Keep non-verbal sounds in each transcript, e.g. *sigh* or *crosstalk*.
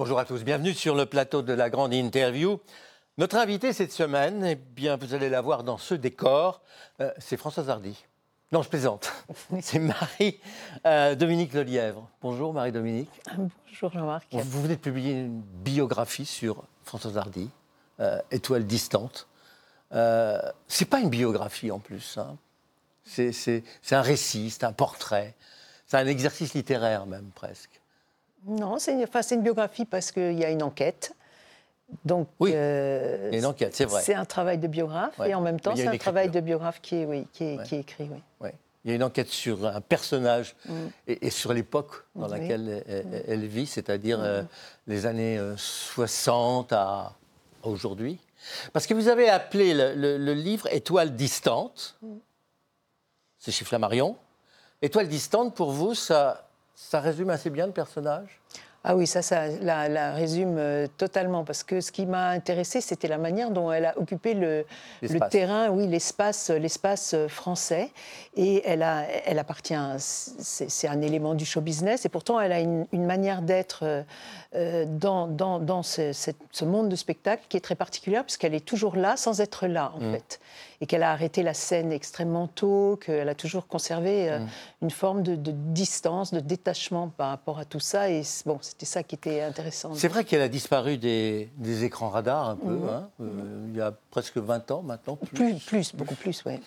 Bonjour à tous, bienvenue sur le plateau de la grande interview. Notre invité cette semaine, eh bien, vous allez la voir dans ce décor, euh, c'est Françoise Hardy. Non, je plaisante. *laughs* C'est Marie-Dominique euh, Lelièvre. Bonjour Marie-Dominique. Bonjour Jean-Marc. Vous venez de publier une biographie sur Françoise Hardy, euh, Étoile distante. C'est pas une biographie en plus. Hein. C'est un récit, c'est un portrait, c'est un exercice littéraire même presque. Non, c'est une, une, biographie parce qu'il y a une enquête. Donc, oui, euh, une enquête, c'est vrai. C'est un travail de biographe et en même temps, c'est un travail de biographe qui est, oui, qui est, qui est écrit. Oui. Il y a une enquête sur un personnage mm. et, sur l'époque dans laquelle elle, vit, c'est-à-dire mm. euh, les années 60 euh, à aujourd'hui. Parce que vous avez appelé le, livre Étoile distante. Mm. C'est chez Flammarion. Étoile distante, pour vous, ça, ça résume assez bien le personnage? Ah oui, ça, ça la, résume euh, totalement, parce que ce qui m'a intéressé, c'était la manière dont elle a occupé le, terrain, oui, l'espace, l'espace français, et elle a, elle appartient, c'est un élément du show business, et pourtant elle a une, manière d'être euh, euh, dans, dans, dans ce, ce, monde de spectacle qui est très particulière, puisqu'elle est toujours là sans être là, en mmh. fait et qu'elle a arrêté la scène extrêmement tôt, qu'elle a toujours conservé euh, mm. une forme de, distance, de détachement par rapport à tout ça. Et bon, c'était ça qui était intéressant. C'est vrai qu'elle a disparu des, écrans radars un peu, mm. hein, euh, il y a presque 20 ans maintenant. Plus, plus, beaucoup plus, oui.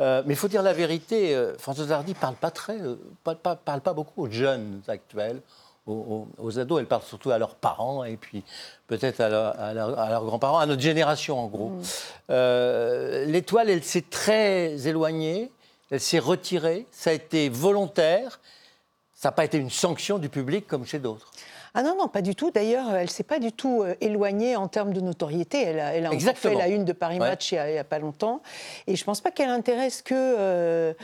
Euh, mais il faut dire la vérité, Françoise Hardy parle pas très, parle pas beaucoup aux jeunes actuels, aux, ados. Elle parle surtout à leurs parents et puis peut-être à, leurs grands-parents, à notre génération en gros. Mm. Euh, l'étoile, elle s'est très éloignée, elle s'est retirée, ça a été volontaire, ça n'a pas été une sanction du public comme chez d'autres. Ah non, non, pas du tout. D'ailleurs, elle ne s'est pas du tout euh, éloignée en termes de notoriété. Elle a, elle a fait la une de Paris Match il n'y a, pas longtemps. Et je ne pense pas qu'elle intéresse que... Euh,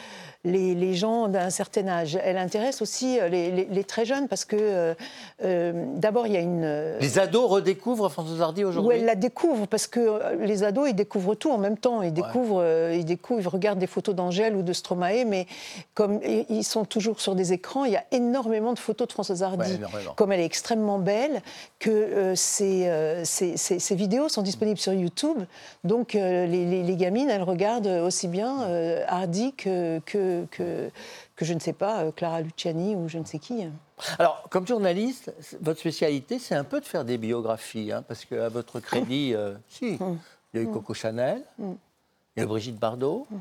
les, gens d'un certain âge. Elle intéresse aussi euh, les, très jeunes parce que euh, euh, d'abord il y a une. Les ados redécouvrent Françoise Hardy aujourd'hui? Oui, elle la découvre parce que les ados ils découvrent tout en même temps. Ils découvrent, ils découvrent, ils regardent des photos d'Angèle ou de Stromae, mais comme ils sont toujours sur des écrans, il y a énormément de photos de Françoise Hardy. comme elle est extrêmement belle, que ces, vidéos sont disponibles sur YouTube. Donc les, gamines, elles regardent aussi bien Hardy que, que que, que, je ne sais pas, euh, Clara Luciani ou je ne sais qui. Alors, comme journaliste, votre spécialité, c'est un peu de faire des biographies, hein, parce qu'à votre crédit, euh, si, mm. il y a eu Coco Chanel, mm. il y a eu Brigitte Bardot, mm.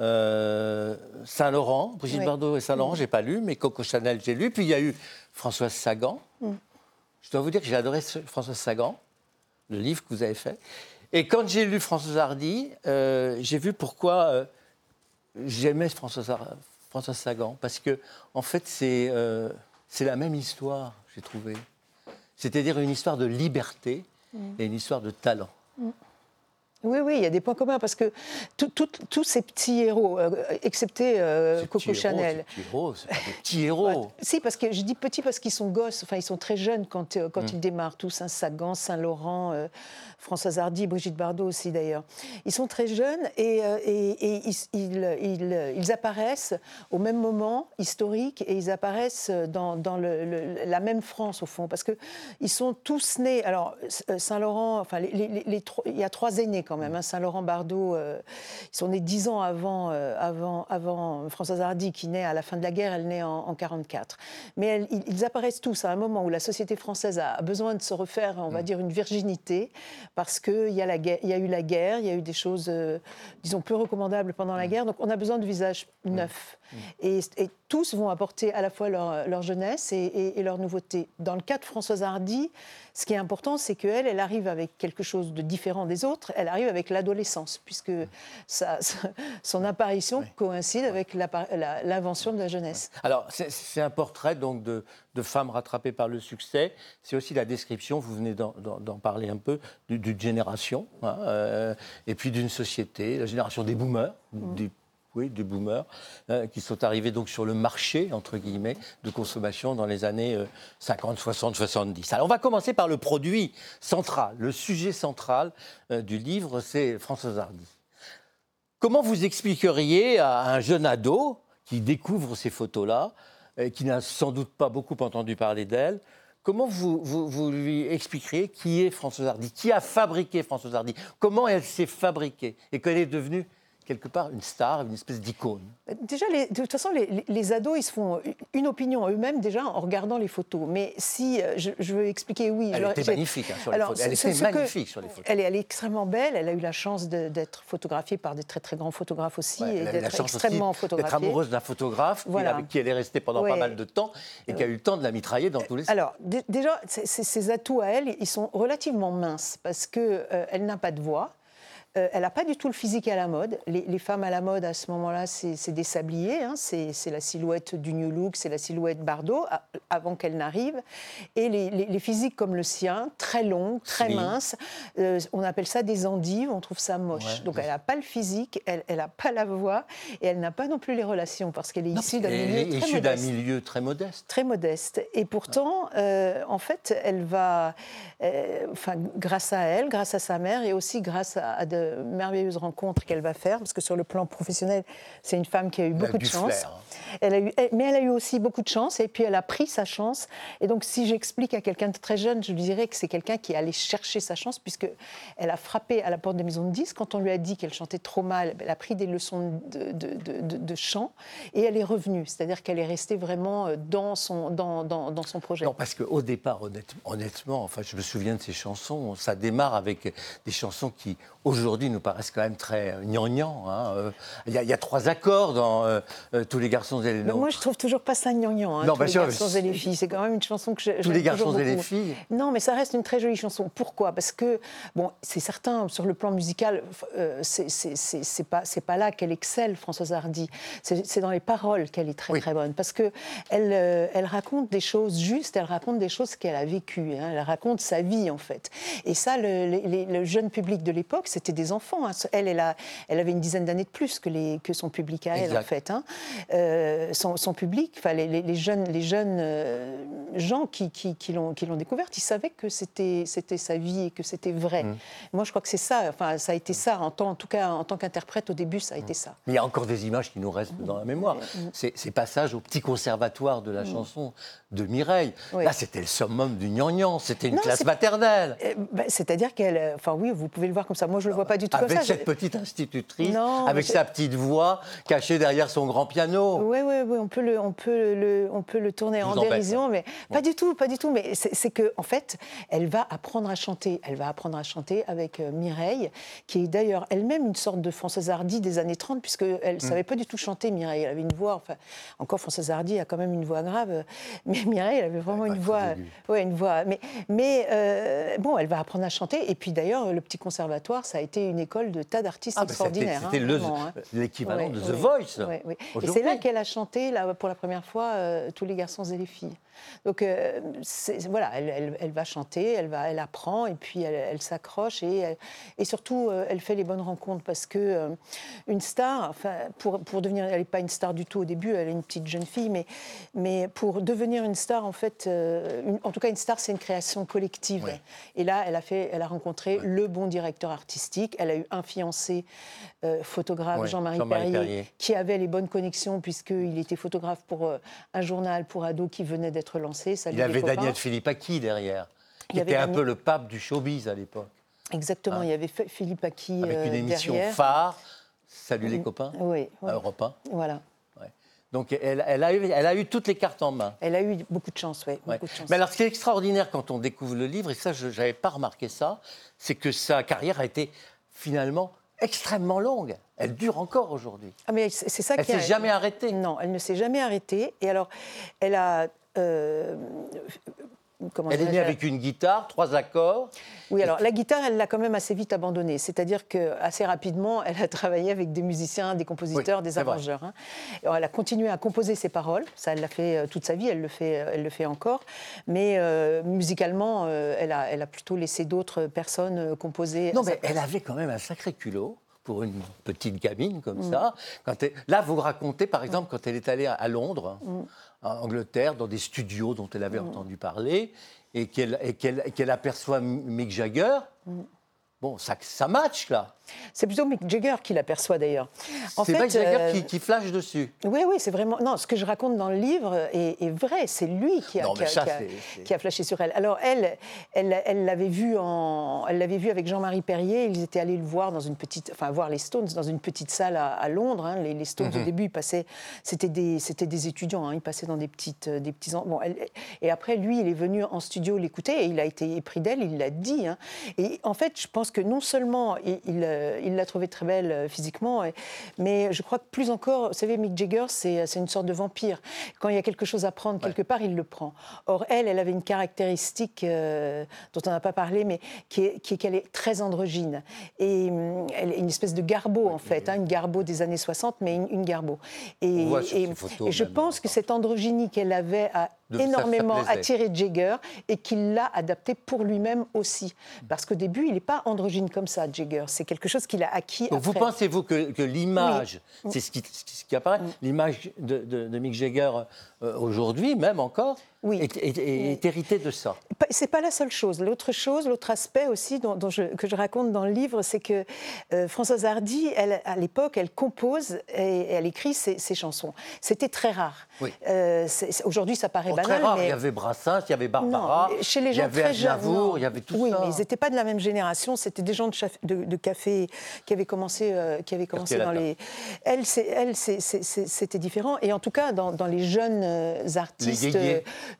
euh, Saint-Laurent, Brigitte Bardot et Saint-Laurent, j'ai pas lu, mais Coco Chanel, j'ai lu. Puis il y a eu Françoise Sagan. Je dois vous dire que j'ai adoré Françoise Sagan, le livre que vous avez fait. Et quand j'ai lu Françoise Hardy, j'ai vu pourquoi j'aimais François, François Sagan parce que, en fait, c'est euh, la même histoire, j'ai trouvé. C'est-à-dire une histoire de liberté mm. et une histoire de talent. Mm. Oui, oui, il y a des points communs parce que tous ces petits héros, euh, excepté euh, Coco Chanel. Ces petits héros, c'est des petits héros. *laughs* si, parce que je dis petits parce qu'ils sont gosses, enfin ils sont très jeunes quand, quand mm. ils démarrent tous, un hein, Sagan, Saint-Laurent, Françoise Hardy, Brigitte Bardot aussi d'ailleurs. Ils sont très jeunes et, euh, ils, apparaissent au même moment historique et ils apparaissent dans, la même France au fond parce qu'ils sont tous nés. Alors euh, Saint-Laurent, enfin il y a trois aînés quand même. Hein. Saint-Laurent Bardot, euh, ils sont nés dix ans avant, avant, avant Françoise Hardy qui naît à la fin de la guerre, elle naît en, 1944. Mais ils apparaissent tous à un moment où la société française a besoin de se refaire, on va mm. dire, une virginité parce qu'il y, a y a eu la guerre, il y a eu des choses, euh, disons, peu recommandables pendant la mm. guerre. Donc on a besoin de visages mm. neufs. Mm. Et, tous vont apporter à la fois leur, jeunesse et, leur nouveauté. Dans le cas de Françoise Hardy, ce qui est important, c'est qu'elle, elle arrive avec quelque chose de différent des autres. Elle arrive avec l'adolescence, puisque son apparition coïncide avec l'invention de la jeunesse. Alors, c'est un portrait donc de, de femmes rattrapées par le succès. C'est aussi la description, vous venez d'en parler un peu, d'une génération, hein, euh, et puis d'une société, la génération des boomers, des oui, des boomers, euh, qui sont arrivés donc sur le marché, entre guillemets, de consommation dans les années 50, 60, 70. Alors on va commencer par le produit central, le sujet central euh, du livre, c'est Françoise Hardy. Comment vous expliqueriez à un jeune ado qui découvre ces photos-là, et qui n'a sans doute pas beaucoup entendu parler d'elle, Comment vous, vous, vous, lui expliqueriez qui est Françoise Hardy? Qui a fabriqué Françoise Hardy? Comment elle s'est fabriquée? Et qu'elle est devenue quelque part une star, une espèce d'icône Déjà, de toute façon, les, ados, ils se font une opinion eux-mêmes déjà en regardant les photos. Mais si euh, je, veux expliquer, oui. Elle était magnifique hein, sur les photos. Elle était magnifique sur les photos. Elle est, elle est, extrêmement belle. Elle a eu la chance d'être photographiée par des très très grands photographes aussi et d'être extrêmement photographiée. D'être amoureuse d'un photographe avec qui elle est restée pendant pas mal de temps et qui a eu le temps de la mitrailler dans tous les. Alors déjà, ses atouts à elle, ils sont relativement minces parce que euh, elle n'a pas de voix. Euh, elle n'a pas du tout le physique à la mode. Les, femmes à la mode à ce moment-là, c'est des sabliers, hein. c'est la silhouette du New Look, c'est la silhouette Bardot avant qu'elle n'arrive. Et les, physiques comme le sien, très longs, très minces, euh, on appelle ça des endives, on trouve ça moche. Donc elle n'a pas le physique, elle n'a pas la voix et elle n'a pas non plus les relations parce qu'elle est issue d'un milieu, très modeste. milieu très modeste. Très modeste. Et pourtant, euh, en fait, elle va, enfin, grâce à elle, grâce à sa mère et aussi grâce à, à de merveilleuses rencontres qu'elle va faire, parce que sur le plan professionnel, c'est une femme qui a eu beaucoup de chance. Hein. Elle a eu, mais elle a eu aussi beaucoup de chance, et puis elle a pris sa chance. Et donc, si j'explique à quelqu'un de très jeune, je lui dirais que c'est quelqu'un qui est allé chercher sa chance, puisque elle a frappé à la porte de maison de disques. Quand on lui a dit qu'elle chantait trop mal, elle a pris des leçons de, de, de, chant, et elle est revenue. C'est-à-dire qu'elle est restée vraiment euh, dans son, dans, dans, dans son projet. Non, parce qu'au départ, honnêtement, honnêtement, enfin, je me souviens de ces chansons, ça démarre avec des chansons qui, aujourd'hui, nous paraissent quand même très euh, gnangnan. Hein. Euh, il y, a trois accords dans euh, Tous les garçons et les nôtres. moi, je trouve toujours pas ça gnangnan. Hein, tous les garçons et les filles. C'est quand même une chanson que je. Tous les garçons et les filles. Non, mais ça reste une très jolie chanson. Pourquoi? Parce que, bon, c'est certain, sur le plan musical, c'est pas, pas là qu'elle excelle, Françoise Hardy. C'est dans les paroles qu'elle est très, très bonne. Parce qu'elle elle raconte des choses justes, elle raconte des choses qu'elle a vécues. Hein. Elle raconte sa vie, en fait. Et ça, le, le jeune public de l'époque, c'était des enfants. Hein. Elle, elle, a, elle, avait une dizaine d'années de plus que, les, que son public à elle, en fait. Hein. Euh, son, public, les, les, jeunes, les jeunes euh, gens qui, qui, qui l'ont découverte, ils savaient que c'était sa vie et que c'était vrai. Mm. Moi, je crois que c'est ça. Enfin, ça a été ça. En, tant, en tout cas, en tant qu'interprète, au début, ça a été mm. ça. Il y a encore des images qui nous restent dans la mémoire. Mm. Ces, ces, passages au petit conservatoire de la chanson de Mireille. Là, c'était le summum du gnangnan. C'était une classe maternelle. Eh, ben, c'est-à-dire qu'elle. Enfin, oui, vous pouvez le voir comme ça. Moi, je ne le vois pas du tout comme ça. Avec cette petite institutrice, avec sa petite voix cachée derrière son grand piano. Oui, oui, oui. On peut le, on peut le, on peut le tourner en dérision, mais pas du tout, pas du tout. Mais c'est que, en fait, elle va apprendre à chanter. Elle va apprendre à chanter avec euh, Mireille, qui est d'ailleurs elle-même une sorte de Françoise Hardy des années 30, puisqu'elle ne mm. savait pas du tout chanter, Mireille. Elle avait une voix. Enfin, encore Françoise Hardy a quand même une voix grave. *laughs* Mais Mireille, elle avait vraiment une voix, ouais, une voix. Mais, mais euh, bon, elle va apprendre à chanter. Et puis d'ailleurs, le petit conservatoire, ça a été une école de tas d'artistes ah, extraordinaires. C'était hein, l'équivalent de The Voice. Et c'est là qu'elle a chanté, là, pour la première fois, euh, tous les garçons et les filles. Donc euh, voilà, elle, va chanter, elle, va, elle apprend et puis elle, s'accroche et, et surtout euh, elle fait les bonnes rencontres parce que euh, une star, enfin pour, pour devenir, elle n'est pas une star du tout au début, elle est une petite jeune fille, mais, mais pour devenir une star en fait, en tout cas une star c'est une création collective. Et là elle a fait, elle a rencontré le bon directeur artistique, elle a eu un fiancé photographe Jean-Marie Perrier, qui avait les bonnes connexions puisqu'il était photographe pour un journal pour ados qui venait d'être lancé. il y avait Daniel Philippaki derrière, qui était un peu le pape du showbiz à l'époque. Exactement, il y avait Philippe Aki Avec une euh, émission phare, Salut les copains, oui, à Europe 1. Voilà. Donc elle, a eu, elle, a eu, toutes les cartes en main. Elle a eu beaucoup de chance, oui. Mais alors ce qui est extraordinaire quand on découvre le livre, et ça je n'avais pas remarqué ça, c'est que sa carrière a été finalement extrêmement longue. Elle dure encore aujourd'hui. Ah, mais c'est ça elle ne s'est jamais arrêtée. Non, elle ne s'est jamais arrêtée. Et alors, elle a euh, elle est née avec une guitare, trois accords. Oui, alors la guitare, elle l'a quand même assez vite abandonnée. C'est-à-dire qu'assez rapidement, elle a travaillé avec des musiciens, des compositeurs, des arrangeurs. Hein. elle a continué à composer ses paroles. Ça, elle l'a fait euh, toute sa vie, elle le fait, elle le fait encore. Mais euh, musicalement, elle, a, elle a plutôt laissé d'autres personnes composer. Non, mais elle avait quand même un sacré culot pour une petite gamine comme mm. ça. Quand Là, vous racontez, par exemple, quand elle est allée à Londres. Mm en Angleterre, dans des studios dont elle avait mm. entendu parler, et qu'elle aperçoit Mick Jagger. Mm. Bon, ça, ça match, là. C'est plutôt Mick Jagger qui l'aperçoit d'ailleurs. C'est Mick Jagger euh, qui, flash dessus. Oui, oui, c'est vraiment. Non, ce que je raconte dans le livre est, vrai. C'est lui qui a, qui, a, flashé sur elle. Alors elle, elle, l'avait vu en, elle l'avait vu avec Jean-Marie Perrier. Ils étaient allés le voir dans une petite, enfin voir les Stones dans une petite salle à, Londres. Hein. Les, Stones au mhm. début, ils passaient, c'était des, c'était des étudiants. Hein. Ils passaient dans des petites, des petits. Bon, et après lui, il est venu en studio l'écouter et il a été épris d'elle. Il l'a dit. Hein. Et en fait, je pense que non seulement il, il l'a trouvée très belle euh, physiquement, mais je crois que plus encore, vous savez, Mick Jagger, c'est une sorte de vampire. Quand il y a quelque chose à prendre quelque part, il le prend. Or, elle, elle avait une caractéristique euh, dont on n'a pas parlé, mais qui est qu'elle est, très androgyne. Et hum, elle est une espèce de garbo, en fait, hein, une garbo des années 60, mais une, garbo. Et, et, je pense que cette androgynie qu'elle avait énormément attiré Jagger et qu'il l'a adapté pour lui-même aussi. Parce qu'au début, il n'est pas androgyne comme ça, Jagger. C'est quelque chose qu'il a acquis. vous pensez-vous que, l'image, c'est ce qui, ce qui apparaît, l'image de, de, Mick Jagger euh, aujourd'hui, même encore, oui. est, hérité de ça. C'est pas la seule chose. L'autre chose, l'autre aspect aussi dont, que je raconte dans le livre, c'est que euh, Françoise Hardy, elle, à l'époque, elle compose et, elle écrit ses, chansons. C'était très rare. Euh, aujourd'hui, ça paraît banal. Très rare. Il y avait Brassens, il y avait Barbara, chez les gens il y avait très jeunes, il y avait tout oui, ça. Oui, mais ils n'étaient pas de la même génération. C'était des gens de, de, café qui avaient commencé, euh, qui avaient commencé dans les. Elle, c'était différent. Et en tout cas, dans, dans les jeunes artistes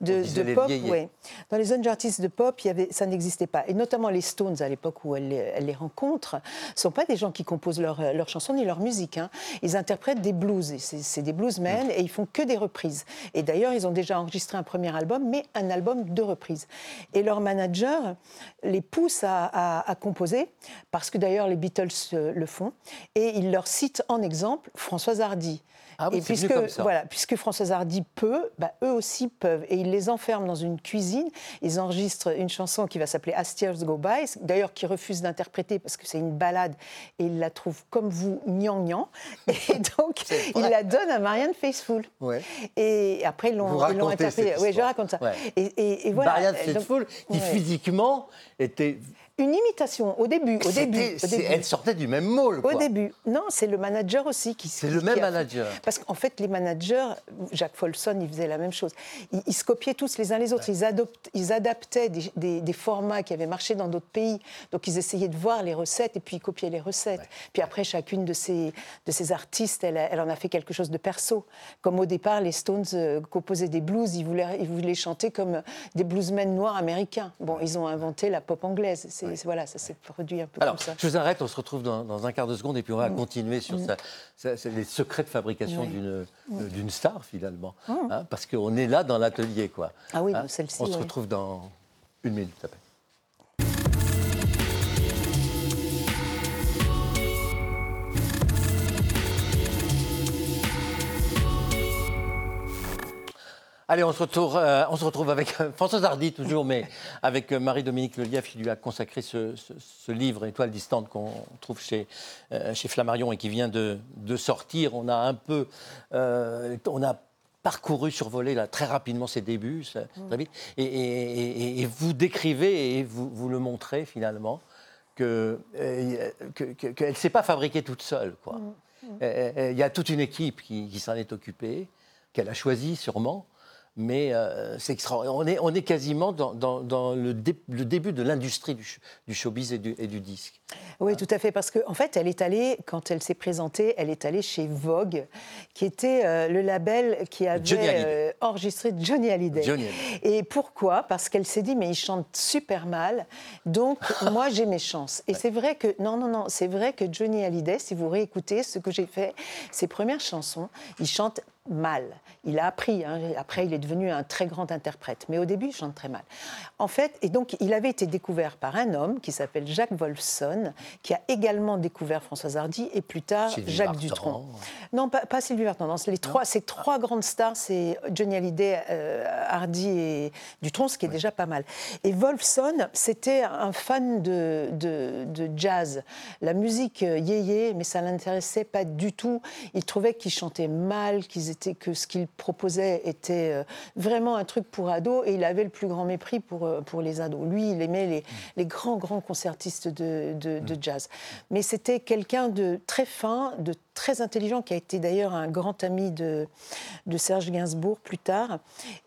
de, pop, ouais. Dans les jeunes artistes de pop, il y avait, ça n'existait pas. Et notamment les Stones, à l'époque où elle, les rencontre, ne sont pas des gens qui composent leurs chansons ni leur musique. Hein. Ils interprètent des blues. C'est des bluesmen et ils font que des reprises. Et d'ailleurs, ils ont déjà enregistré un premier album, mais un album de reprises. Et leur manager les pousse à, à composer, parce que d'ailleurs les Beatles euh, le font. Et il leur cite en exemple Françoise Hardy. Ah et puisque, comme ça. Voilà, puisque Françoise Hardy peut, bah, eux aussi peuvent. Et ils les enferment dans une cuisine. Ils enregistrent une chanson qui va s'appeler As Tears Go By, d'ailleurs qui refuse d'interpréter parce que c'est une balade et ils la trouvent comme vous, gnang Et *laughs* donc, ils la donnent à Marianne Faithfull. Ouais. Et après, ils l'ont interprété. Oui, je raconte ça. Et, voilà. Marianne Faithfull, qui physiquement était une imitation au début. Au début, Elle sortait du même moule. Au début. Non, c'est le manager aussi qui. C'est le même manager. Parce qu'en fait, les managers, Jacques Folson, il faisait la même chose. Ils, se copiaient tous les uns les autres. Ils, adoptent, ils adaptaient des, formats qui avaient marché dans d'autres pays. Donc ils essayaient de voir les recettes et puis ils copiaient les recettes. Puis après, chacune de ces, de ces artistes, elle, elle, en a fait quelque chose de perso. Comme au départ, les Stones euh, composaient des blues, ils voulaient, ils voulaient chanter comme des bluesmen noirs américains. Bon, ils ont inventé la pop anglaise voilà, ça s'est produit un peu Alors, comme ça. Je vous arrête, on se retrouve dans, un quart de seconde et puis on va mm. continuer sur mm. les secrets de fabrication mm. d'une star finalement. Hein, parce qu'on est là dans l'atelier. quoi. Ah oui, hein, celle-ci. On se retrouve dans une minute après. Allez, on se retrouve, euh, on se retrouve avec euh, Françoise Hardy, toujours, mais *laughs* avec euh, Marie-Dominique Lelièvre qui lui a consacré ce, livre, Étoile distante, qu'on trouve chez, chez Flammarion et qui vient de, sortir. On a un peu. on a parcouru, survolé là, très rapidement ses débuts, mm. très vite, et, vous décrivez et vous, vous le montrez finalement qu'elle que, ne s'est pas fabriquée toute seule. Quoi. Mm. Mm. Il y a toute une équipe qui, qui s'en est occupée, qu'elle a choisie sûrement mais euh, c'est extraordinaire. On est, on est quasiment dans, dans, le, le, début de l'industrie du, du, showbiz et du, et du disque. Oui, tout à fait, parce qu'en en fait, elle est allée, quand elle s'est présentée, elle est allée chez Vogue, qui était euh, le label qui avait euh, enregistré Johnny Hallyday. Johnny Et pourquoi? Parce qu'elle s'est dit, mais il chante super mal, donc *laughs* moi j'ai mes chances. Et c'est vrai que, non, non, non, c'est vrai que Johnny Hallyday, si vous réécoutez ce que j'ai fait, ses premières chansons, il chante mal. Il a appris, hein. après il est devenu un très grand interprète, mais au début il chante très mal. En fait, et donc il avait été découvert par un homme qui s'appelle Jacques Wolfson, qui a également découvert Françoise Hardy et plus tard Jacques Dutronc. Non, pas, Sylvie Vartan. les trois, ces trois grandes stars, c'est Johnny Hallyday, euh, Hardy et Dutronc, ce qui est déjà pas mal. Et Wolfson, c'était un fan de, de, jazz, la musique euh, yéyé, mais ça l'intéressait pas du tout. Il trouvait qu'ils chantaient mal, qu'ils c'était que ce qu'il proposait était euh, vraiment un truc pour ados et il avait le plus grand mépris pour, euh, pour les ados. Lui, il aimait les, les grands, grands concertistes de, de, de jazz. Mais c'était quelqu'un de très fin, de très intelligent, qui a été d'ailleurs un grand ami de, de Serge Gainsbourg plus tard.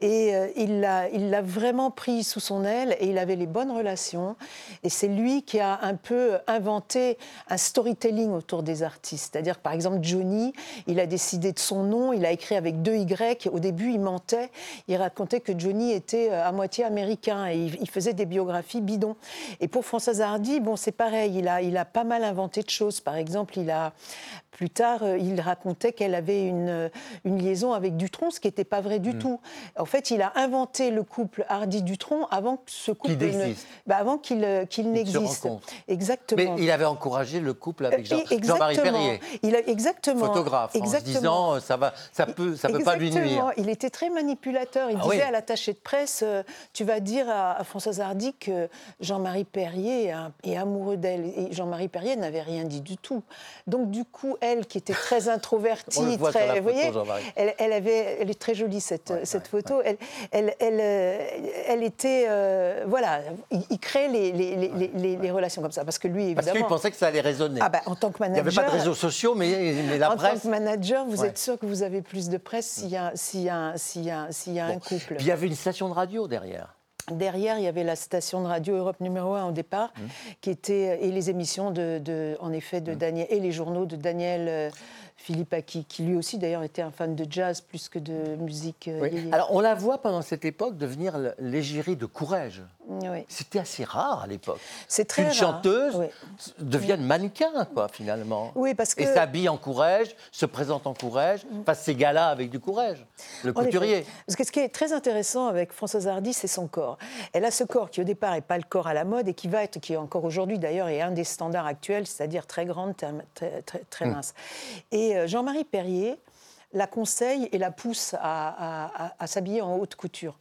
Et euh, il l'a vraiment pris sous son aile et il avait les bonnes relations. Et c'est lui qui a un peu inventé un storytelling autour des artistes. C'est-à-dire, par exemple, Johnny, il a décidé de son nom, il a écrit avec deux Y. Au début, il mentait. Il racontait que Johnny était euh, à moitié américain et il, faisait des biographies bidons. Et pour Françoise Hardy, bon, c'est pareil. Il a, il a pas mal inventé de choses. Par exemple, il a plus tard, euh, il racontait qu'elle avait une, euh, une, liaison avec Dutronc, ce qui n'était pas vrai du mm. tout. En fait, il a inventé le couple Hardy-Dutronc avant que ce couple bah, avant qu'il euh, qu'il n'existe. Exactement. Mais il avait encouragé le couple avec Jean-Marie Perrier. Il a, exactement. Photographe. Exactement. En se disant ça va, ça peut, ça peut pas lui nuire. Il était très manipulateur. Il ah disait à l'attaché de presse, tu vas dire à, Françoise Hardy que Jean-Marie Perrier est, amoureux d'elle. Et Jean-Marie Perrier n'avait rien dit du tout. Donc du coup, elle qui était très *laughs* introvertie, très, vous voyez, elle, elle, avait, elle est très jolie cette, cette photo. Elle, elle, elle, euh, elle, était, euh, voilà, il, crée les, les, les, les, relations comme ça, parce que lui évidemment. Parce qu'il pensait que ça allait résonner. Ah bah, en tant que manager. Il n'y avait pas de réseaux sociaux, mais, mais la presse. En tant que manager, vous êtes sûr que vous avez plus de presse s'il y a, s'il y a, s'il y a, s'il y a un couple? Puis il y avait une station de radio derrière. Derrière, il y avait la station de radio Europe numéro 1 au départ, mmh. qui était, et les émissions de, de en effet de mmh. Daniel, et les journaux de Daniel euh, Philippe Aki, qui lui aussi d'ailleurs était un fan de jazz plus que de musique. Euh, Alors on la voit pendant cette époque devenir l'égérie de Courrèges. C'était assez rare à l'époque. C'est très Une chanteuse devienne mannequin, quoi, finalement. Oui, parce que... Et s'habille en courage, se présente en courage, mm. fasse ses galas avec du courage. Le couturier. Parce que ce qui est très intéressant avec Françoise Hardy, c'est son corps. Elle a ce corps qui, au départ, n'est pas le corps à la mode et qui va être, qui est encore aujourd'hui d'ailleurs, est un des standards actuels, c'est-à-dire très grande, très, très, très mm. mince. Et euh, Jean-Marie Perrier, la conseille et la pousse à, s'habiller en haute couture.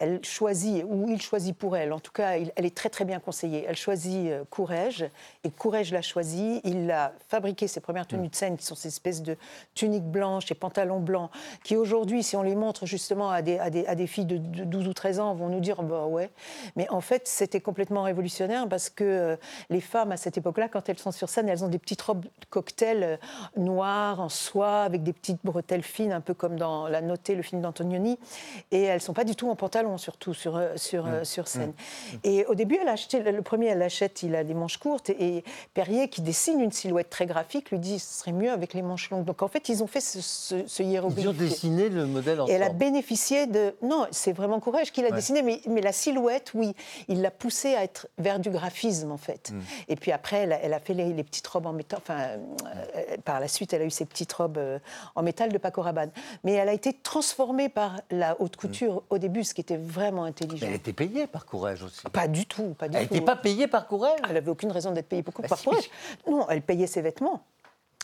Elle choisit, ou il choisit pour elle, en tout cas, elle est très très bien conseillée. Elle choisit euh, Courrèges, et Courrèges l'a choisi. Il a fabriqué ses premières tenues de scène, qui sont ces espèces de tuniques blanches et pantalons blancs, qui aujourd'hui, si on les montre justement à des, à des, filles de, 12 ou 13 ans, vont nous dire bah ouais. Mais en fait, c'était complètement révolutionnaire parce que euh, les femmes à cette époque-là, quand elles sont sur scène, elles ont des petites robes cocktails euh, noires en soie avec des petites bretelles telle fine, un peu comme dans La Notée, le film d'Antonioni. Et elles ne sont pas du tout en pantalon, surtout sur, euh, sur, euh, sur scène. Et au début, elle a acheté, le premier, elle l'achète, il a des manches courtes. Et Perrier, qui dessine une silhouette très graphique, lui dit ce serait mieux avec les manches longues. Donc en fait, ils ont fait ce, ce, hiéroglyphe. Ils ont dessiné le modèle ensemble. Et elle a bénéficié de. Non, c'est vraiment Courage qui l'a dessiné, mais, mais, la silhouette, oui, il l'a poussée à être vers du graphisme, en fait. Mm. Et puis après, elle a, fait les, les, petites robes en métal. Enfin, euh, par la suite, elle a eu ses petites robes en métal de Paco Rabanne. Mais elle a été transformée par la haute couture mm. au début, ce qui était vraiment intelligent. Mais elle était payée par Courage aussi. Pas du tout, pas du elle n'était pas payée par Courage Elle n'avait aucune raison d'être payée par bah, Courage. Non, elle payait ses vêtements.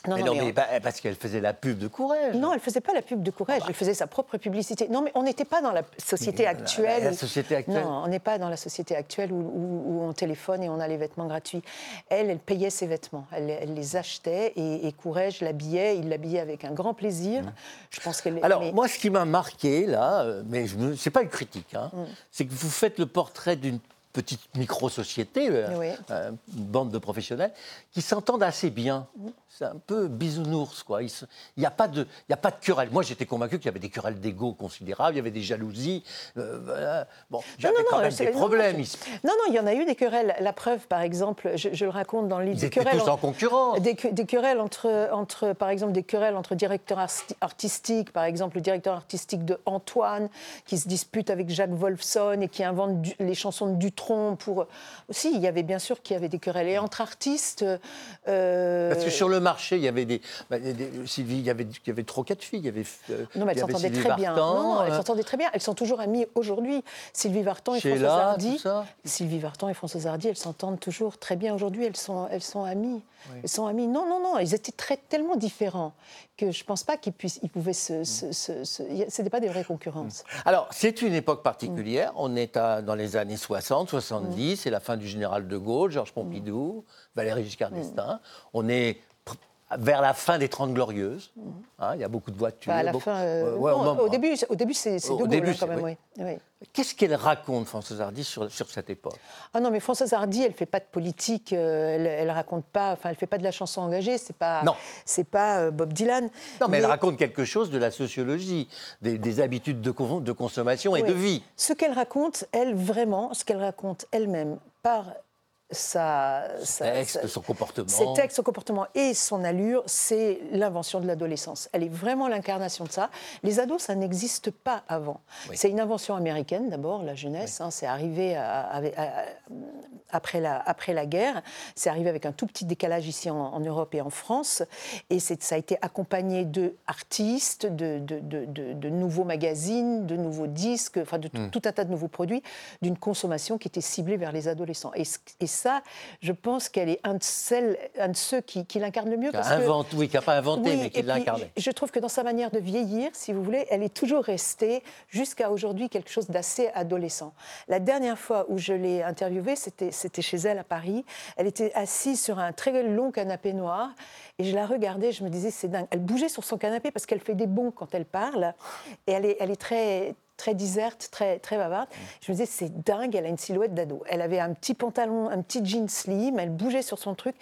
Non, mais non, mais, parce qu'elle faisait la pub de Courage. Non, elle faisait pas la pub de Courage, elle faisait sa propre publicité. Non, mais on n'était pas dans la société actuelle. La, société actuelle. Non, on n'est pas dans la société actuelle où, où, on téléphone et on a les vêtements gratuits. Elle, elle payait ses vêtements, elle, elle les achetait et, et Courage l'habillait, il l'habillait avec un grand plaisir. Mmh. Je pense qu'elle. Alors moi, ce qui m'a marqué là, euh, mais ce n'est pas une critique, hein, mmh. c'est que vous faites le portrait d'une petite micro-société, euh, euh, une bande de professionnels, qui s'entendent assez bien. C'est un peu bisounours, quoi. Il n'y a, pas de, il a pas de querelle. Moi, j'étais convaincu qu'il y avait des querelles d'ego considérables, il y avait des jalousies. Euh, bon, j'avais quand même des problèmes. Non, non, il y en a eu des querelles. La preuve, par exemple, je, le raconte dans le livre. Ils des querelles tous en, concurrence. Des, querelles entre, entre, par exemple, des querelles entre directeurs artistiques, par exemple, le directeur artistique de Antoine, qui se dispute avec Jacques Wolfson et qui invente les chansons de Pour. Aussi, il y avait bien sûr qu'il y avait des querelles. Et entre artistes. Euh, Parce que sur le marché, il y avait des. Bah, Sylvie, il y avait, il y avait trois, quatre filles. Il y avait, euh, non, mais elles s'entendaient très bien. Non, elles euh, s'entendaient très bien. Elles sont toujours amies aujourd'hui. Sylvie Vartan et Françoise Hardy. Sylvie Vartan et Françoise Hardy, elles s'entendent toujours très bien aujourd'hui. Elles sont, elles sont amies. Elles sont amies. Non, non, non. Ils étaient très, tellement différents que je ne pense pas qu'ils puissent, ils pouvaient se, ce n'était pas des vraies concurrences. Alors c'est une époque particulière. On est à, dans les années 60, 70, c'est la fin du général de Gaulle, Georges Pompidou, Valéry Giscard d'Estaing. On est vers la fin des Trente Glorieuses. Hein, il y a beaucoup de voitures. Bah, à la beaucoup- fin, euh, Ouais, ouais, non, au moment- au début, au début c'est De Gaulle début, hein, quand même, oui. Qu'est-ce qu'elle raconte, Françoise Hardy, sur, sur cette époque? Ah non, mais Françoise Hardy, elle fait pas de politique, euh, elle, elle raconte pas, enfin, elle fait pas de la chanson engagée, c'est pas, c'est pas euh, Bob Dylan. Non, mais, elle raconte quelque chose de la sociologie, des, des habitudes de, con- de consommation et Oui. de vie. Ce qu'elle raconte, elle vraiment, ce qu'elle raconte elle-même par sa, sa- Texte, sa- son comportement. ses textes, son comportement et son allure, c'est l'invention de l'adolescence. Elle est vraiment l'incarnation de ça. Les ados, ça n'existe pas avant. Oui. C'est une invention américaine d'abord, la jeunesse. hein, c'est arrivé à- à- à- après, la, après la guerre. C'est arrivé avec un tout petit décalage ici en, en Europe et en France. Et ça a été accompagné de artistes, de, de- de- de- de nouveaux magazines, de nouveaux disques, enfin de tout, Hmm. tout un tas de nouveaux produits, d'une consommation qui était ciblée vers les adolescents. Et, ça, je pense qu'elle est un de, celles, un de ceux qui, qui l'incarnent le mieux. Qui que- inventé, oui, qui n'a pas inventé, oui, mais qui et puis, l'incarnait. Je trouve que dans sa manière de vieillir, si vous voulez, elle est toujours restée jusqu'à aujourd'hui quelque chose d'assez adolescent. La dernière fois où je l'ai interviewée, c'était c'était chez elle à Paris. Elle était assise sur un très long canapé noir et je la regardais, je me disais c'est dingue. Elle bougeait sur son canapé parce qu'elle fait des bonds quand elle parle et elle est, elle est très très diserte, très, très bavarde. Je me disais, c'est dingue, elle a une silhouette d'ado. Elle avait un petit pantalon, un petit jean slim, elle bougeait sur son truc,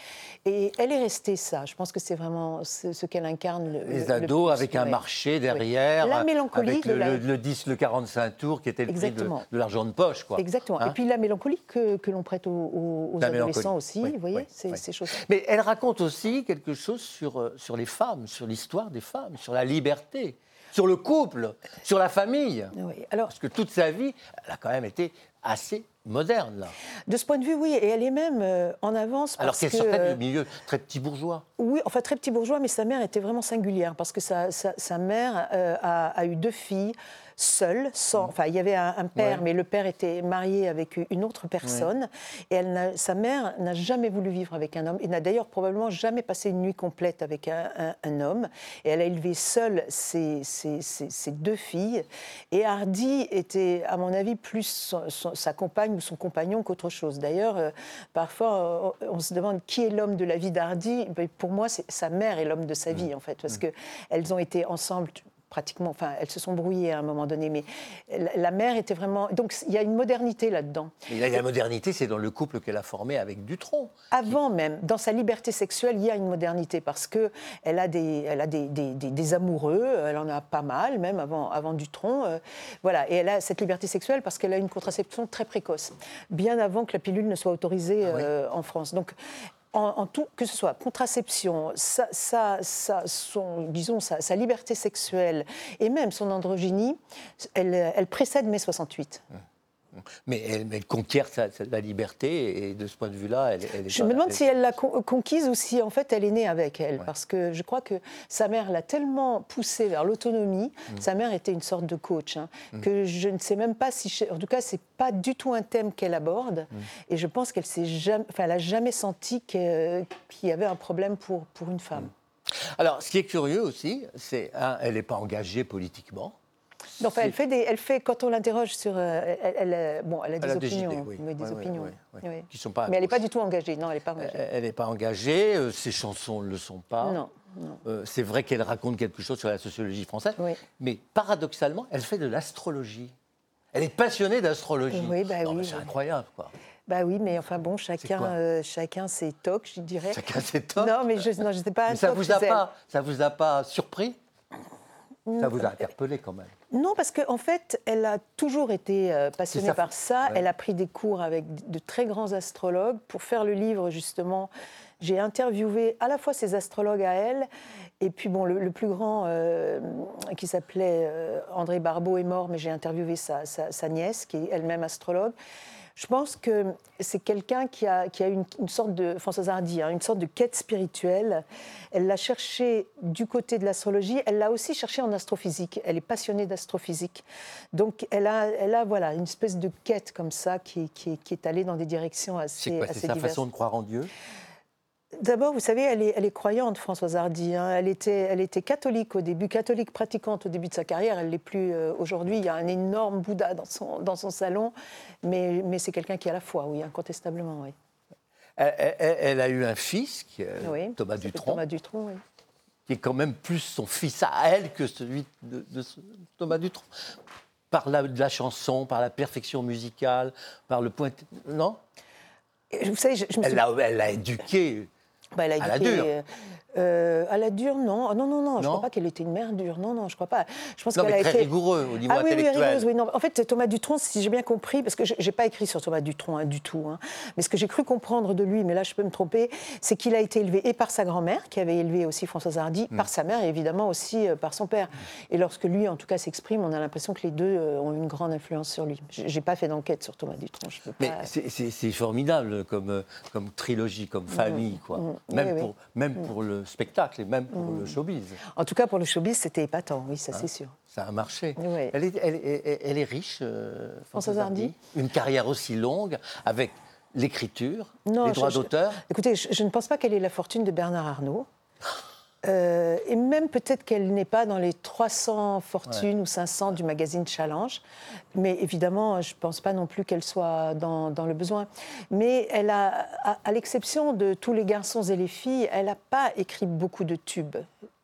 et elle est restée ça. Je pense que c'est vraiment ce, ce qu'elle incarne. Le, Les le- le ados avec un marché derrière, La mélancolie avec le, la- le- le 10, le 45 tours qui était le prix de, Exactement. de l'argent de poche. Quoi. Exactement. Hein et puis la mélancolie que, que l'on prête aux, adolescents aussi, Oui, vous voyez, oui, ces, oui. ces choses. Mais elle raconte aussi quelque chose sur, euh, sur les femmes, sur l'histoire des femmes, sur la liberté, sur le couple, sur la famille. Oui. Alors, Parce que toute sa vie, elle a quand même été assez moderne, là. de ce point de vue, oui, et elle est même euh, en avance. Alors parce qu'elle que, sortait euh, du milieu très petit bourgeois. Oui, enfin très petit bourgeois, mais sa mère était vraiment singulière parce que sa, sa- sa mère euh, a, a eu deux filles seule, sans. Enfin, il y avait un, un père, Ouais. mais le père était marié avec une autre personne. Et elle sa mère n'a jamais voulu vivre avec un homme et n'a d'ailleurs probablement jamais passé une nuit complète avec un, un- un homme. Et elle a élevé seule ses, ses- ses- ses deux filles. Et Hardy était, à mon avis, plus son- son- sa compagne ou son compagnon qu'autre chose. D'ailleurs, euh, parfois, on se demande qui est l'homme de la vie d'Hardy. Pour moi, c'est sa mère est l'homme de sa vie, en fait, parce que elles ont été ensemble pratiquement, enfin, elles se sont brouillées à un moment donné, mais la, la mère était vraiment. Donc, il y a une modernité là-dedans. Et là, la modernité, c'est dans le couple qu'elle a formé avec Dutronc. Avant même, dans sa liberté sexuelle, il y a une modernité parce que elle a des, elle a des, des- des- des amoureux, elle en a pas mal, même avant, avant Dutronc. euh, voilà, et elle a cette liberté sexuelle parce qu'elle a une contraception très précoce, bien avant que la pilule ne soit autorisée Ah oui. euh, en France. Donc, en, tout, que ce soit contraception, sa, sa- sa- son, disons, sa, liberté sexuelle et même son androgynie, elle, elle précède mai 68. Mais elle, conquiert sa, sa- la liberté, et de ce point de vue-là, elle, elle est Je pas- me demande elle- si elle l'a con- conquise ou si en fait elle est née avec elle, parce que je crois que sa mère l'a tellement poussée vers l'autonomie. Mm. Sa mère était une sorte de coach, hein, que je ne sais même pas si, en tout cas, c'est pas du tout un thème qu'elle aborde. Mm. Et je pense qu'elle s'est jamais, enfin, elle a jamais senti qu'il y avait un problème pour pour une femme. Alors, ce qui est curieux aussi, c'est, elle n'est pas engagée politiquement. Non, enfin, elle fait des, elle fait quand on l'interroge sur, euh, elle, elle, euh, bon, elle a des Elle a des opinions, idées, oui. oui, des Oui, opinions, oui. Qui sont pas Mais elle n'est pas du tout engagée. Non, elle n'est pas engagée. Elle- n'est pas engagée, euh, ses chansons ne le sont pas. Non, non. Euh, c'est vrai qu'elle raconte quelque chose sur la sociologie française, mais paradoxalement, elle fait de l'astrologie. Elle est passionnée d'astrologie. Oui, bah Non, oui, mais c'est incroyable, quoi. Bah oui, mais enfin bon, chacun, euh, chacun ses tocs, je dirais. Chacun ses tocs. Non, mais je non, je sais pas Mais ça vous a pas, ça vous a pas surpris? Ça vous a interpellé quand même. Non, parce qu'en en fait, elle a toujours été euh, passionnée ça. par ça. Ouais. Elle a pris des cours avec de très grands astrologues. Pour faire le livre, justement, j'ai interviewé à la fois ces astrologues à elle, et puis bon, le, le plus grand, euh, qui s'appelait euh, André Barbeau, est mort, mais j'ai interviewé sa, sa- sa nièce, qui est elle-même astrologue. Je pense que c'est quelqu'un qui a, qui a une, une sorte de, Françoise Hardy, hein, une sorte de quête spirituelle. Elle l'a cherché du côté de l'astrologie, elle l'a aussi cherché en astrophysique. Elle est passionnée d'astrophysique. Donc elle a, elle a voilà, une espèce de quête comme ça qui, qui, qui est allée dans des directions C'est assez, quoi assez C'est sa façon de croire en Dieu? D'abord, vous savez, elle est, elle est croyante, Françoise Hardy. hein. Elle, était, elle était catholique au début, catholique pratiquante au début de sa carrière. Elle l'est plus euh, aujourd'hui. Il y a un énorme Bouddha dans son, dans son salon, mais, mais c'est quelqu'un qui a la foi, oui, incontestablement, oui. Elle, a eu un fils, qui, Thomas Dutronc. Thomas Dutronc, oui. Qui est quand même plus son fils à elle que celui de, Thomas Dutronc. Par la, de la chanson, par la perfection musicale, par le point. Non? Vous savez, je, elle l'a éduqué. Bah, elle a à la dure. Euh, euh, à la dure, non. Ah, non, non, non, je ne crois pas qu'elle était une mère dure. Non, non, je ne crois pas. Je pense qu'elle a très été rigoureux au niveau ah, intellectuel. Oui, rigoureuse, oui. Non. En fait, Thomas Dutronc, si j'ai bien compris, parce que je n'ai pas écrit sur Thomas Dutronc hein, du tout, hein, mais ce que j'ai cru comprendre de lui, mais là je peux me tromper, c'est qu'il a été élevé et par sa grand-mère, qui avait élevé aussi Françoise Hardy, mm. par sa mère et évidemment aussi euh, par son père. Et lorsque lui, en tout cas, s'exprime, on a l'impression que les deux euh, ont une grande influence sur lui. Je n'ai pas fait d'enquête sur Thomas Dutronc. Mais c'est formidable comme, comme trilogie, comme mm. famille, quoi. Mm. Même, pour, même pour le spectacle et même pour le showbiz. En tout cas, pour le showbiz, c'était épatant, oui, ça c'est hein sûr. Ça a marché. Elle, est, elle, est, riche, euh, Françoise Hardy. Une carrière aussi longue, avec l'écriture, les droits d'auteur. Écoutez, je, ne pense pas qu'elle ait la fortune de Bernard Arnault. Euh, et même peut-être qu'elle n'est pas dans les 300 fortunes ou 500 du magazine Challenge. Mais évidemment, je ne pense pas non plus qu'elle soit dans, dans, le besoin. Mais elle a, à, l'exception de tous les garçons et les filles, elle n'a pas écrit beaucoup de tubes.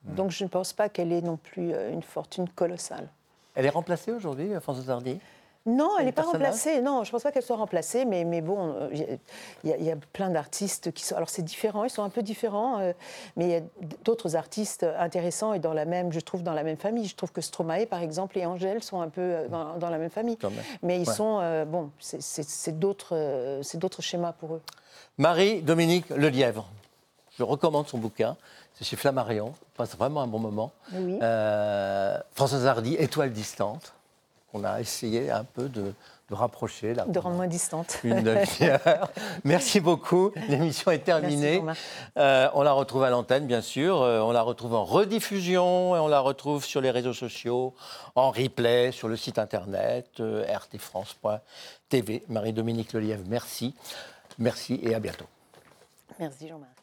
Hmm. Donc je ne pense pas qu'elle ait non plus euh, une fortune colossale. Elle est remplacée aujourd'hui, Françoise Hardy? Non, elle n'est pas remplacée. Non, je ne pense pas qu'elle soit remplacée, mais, mais bon, il y, a plein d'artistes qui sont. Alors c'est différent, ils sont un peu différents, euh, mais il y a d'autres artistes intéressants et dans la même, je trouve, dans la même famille. Je trouve que Stromae, par exemple, et Angèle sont un peu euh, dans, la même famille. Mais ils sont, euh, bon, c'est d'autres, schémas pour eux. Marie-Dominique Lelièvre, je recommande son bouquin. C'est chez Flammarion. passe vraiment un bon moment. Oui. Françoise Hardy, Étoile distante on a essayé un peu de, rapprocher. Là, de rendre moins distante. Une demi-heure. *laughs* Merci beaucoup. L'émission est terminée. Euh, on la retrouve à l'antenne, bien sûr. Euh, on la retrouve en rediffusion et on la retrouve sur les réseaux sociaux, en replay, sur le site internet euh, rtfrance.tv. Marie-Dominique Lelièvre, merci. Merci et à bientôt. Merci Jean-Marc.